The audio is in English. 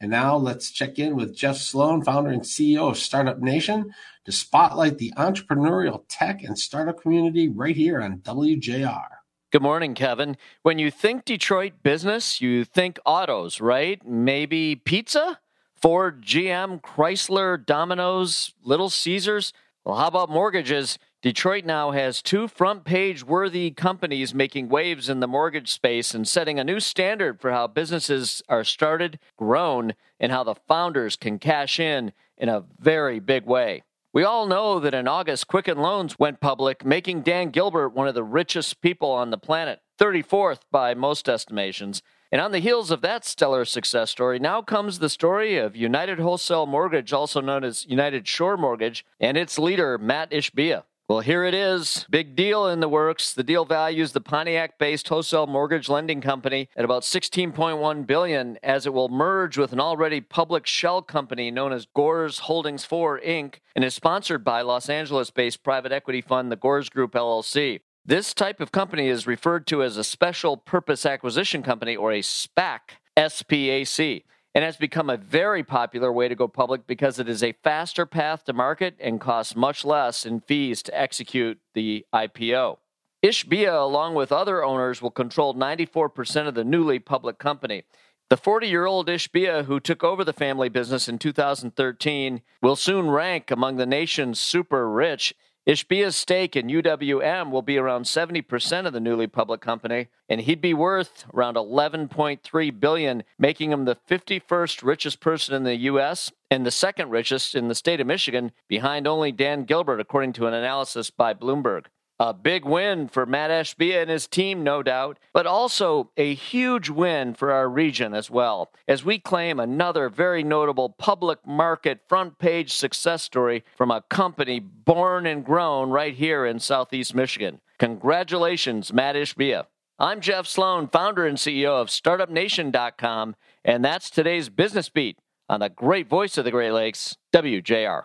And now let's check in with Jeff Sloan, founder and CEO of Startup Nation, to spotlight the entrepreneurial tech and startup community right here on WJR. Good morning, Kevin. When you think Detroit business, you think autos, right? Maybe pizza? Ford, GM, Chrysler, Domino's, Little Caesars? Well, how about mortgages? Detroit now has two front page worthy companies making waves in the mortgage space and setting a new standard for how businesses are started, grown, and how the founders can cash in in a very big way. We all know that in August, Quicken Loans went public, making Dan Gilbert one of the richest people on the planet, 34th by most estimations. And on the heels of that stellar success story, now comes the story of United Wholesale Mortgage, also known as United Shore Mortgage, and its leader, Matt Ishbia. Well, here it is. Big deal in the works. The deal values the Pontiac-based wholesale mortgage lending company at about 16.1 billion as it will merge with an already public shell company known as Gores Holdings 4 Inc. and is sponsored by Los Angeles-based private equity fund the Gores Group LLC. This type of company is referred to as a special purpose acquisition company or a SPAC, SPAC and has become a very popular way to go public because it is a faster path to market and costs much less in fees to execute the IPO. Ishbia, along with other owners, will control 94% of the newly public company. The 40 year old Ishbia, who took over the family business in 2013, will soon rank among the nation's super rich Ishbia's stake in UWM will be around 70% of the newly public company, and he'd be worth around 11.3 billion, making him the 51st richest person in the US and the second richest in the state of Michigan, behind only Dan Gilbert according to an analysis by Bloomberg. A big win for Matt Ishbia and his team, no doubt, but also a huge win for our region as well, as we claim another very notable public market front page success story from a company born and grown right here in Southeast Michigan. Congratulations, Matt Ishbia. I'm Jeff Sloan, founder and CEO of StartupNation.com, and that's today's Business Beat on the great voice of the Great Lakes, WJR.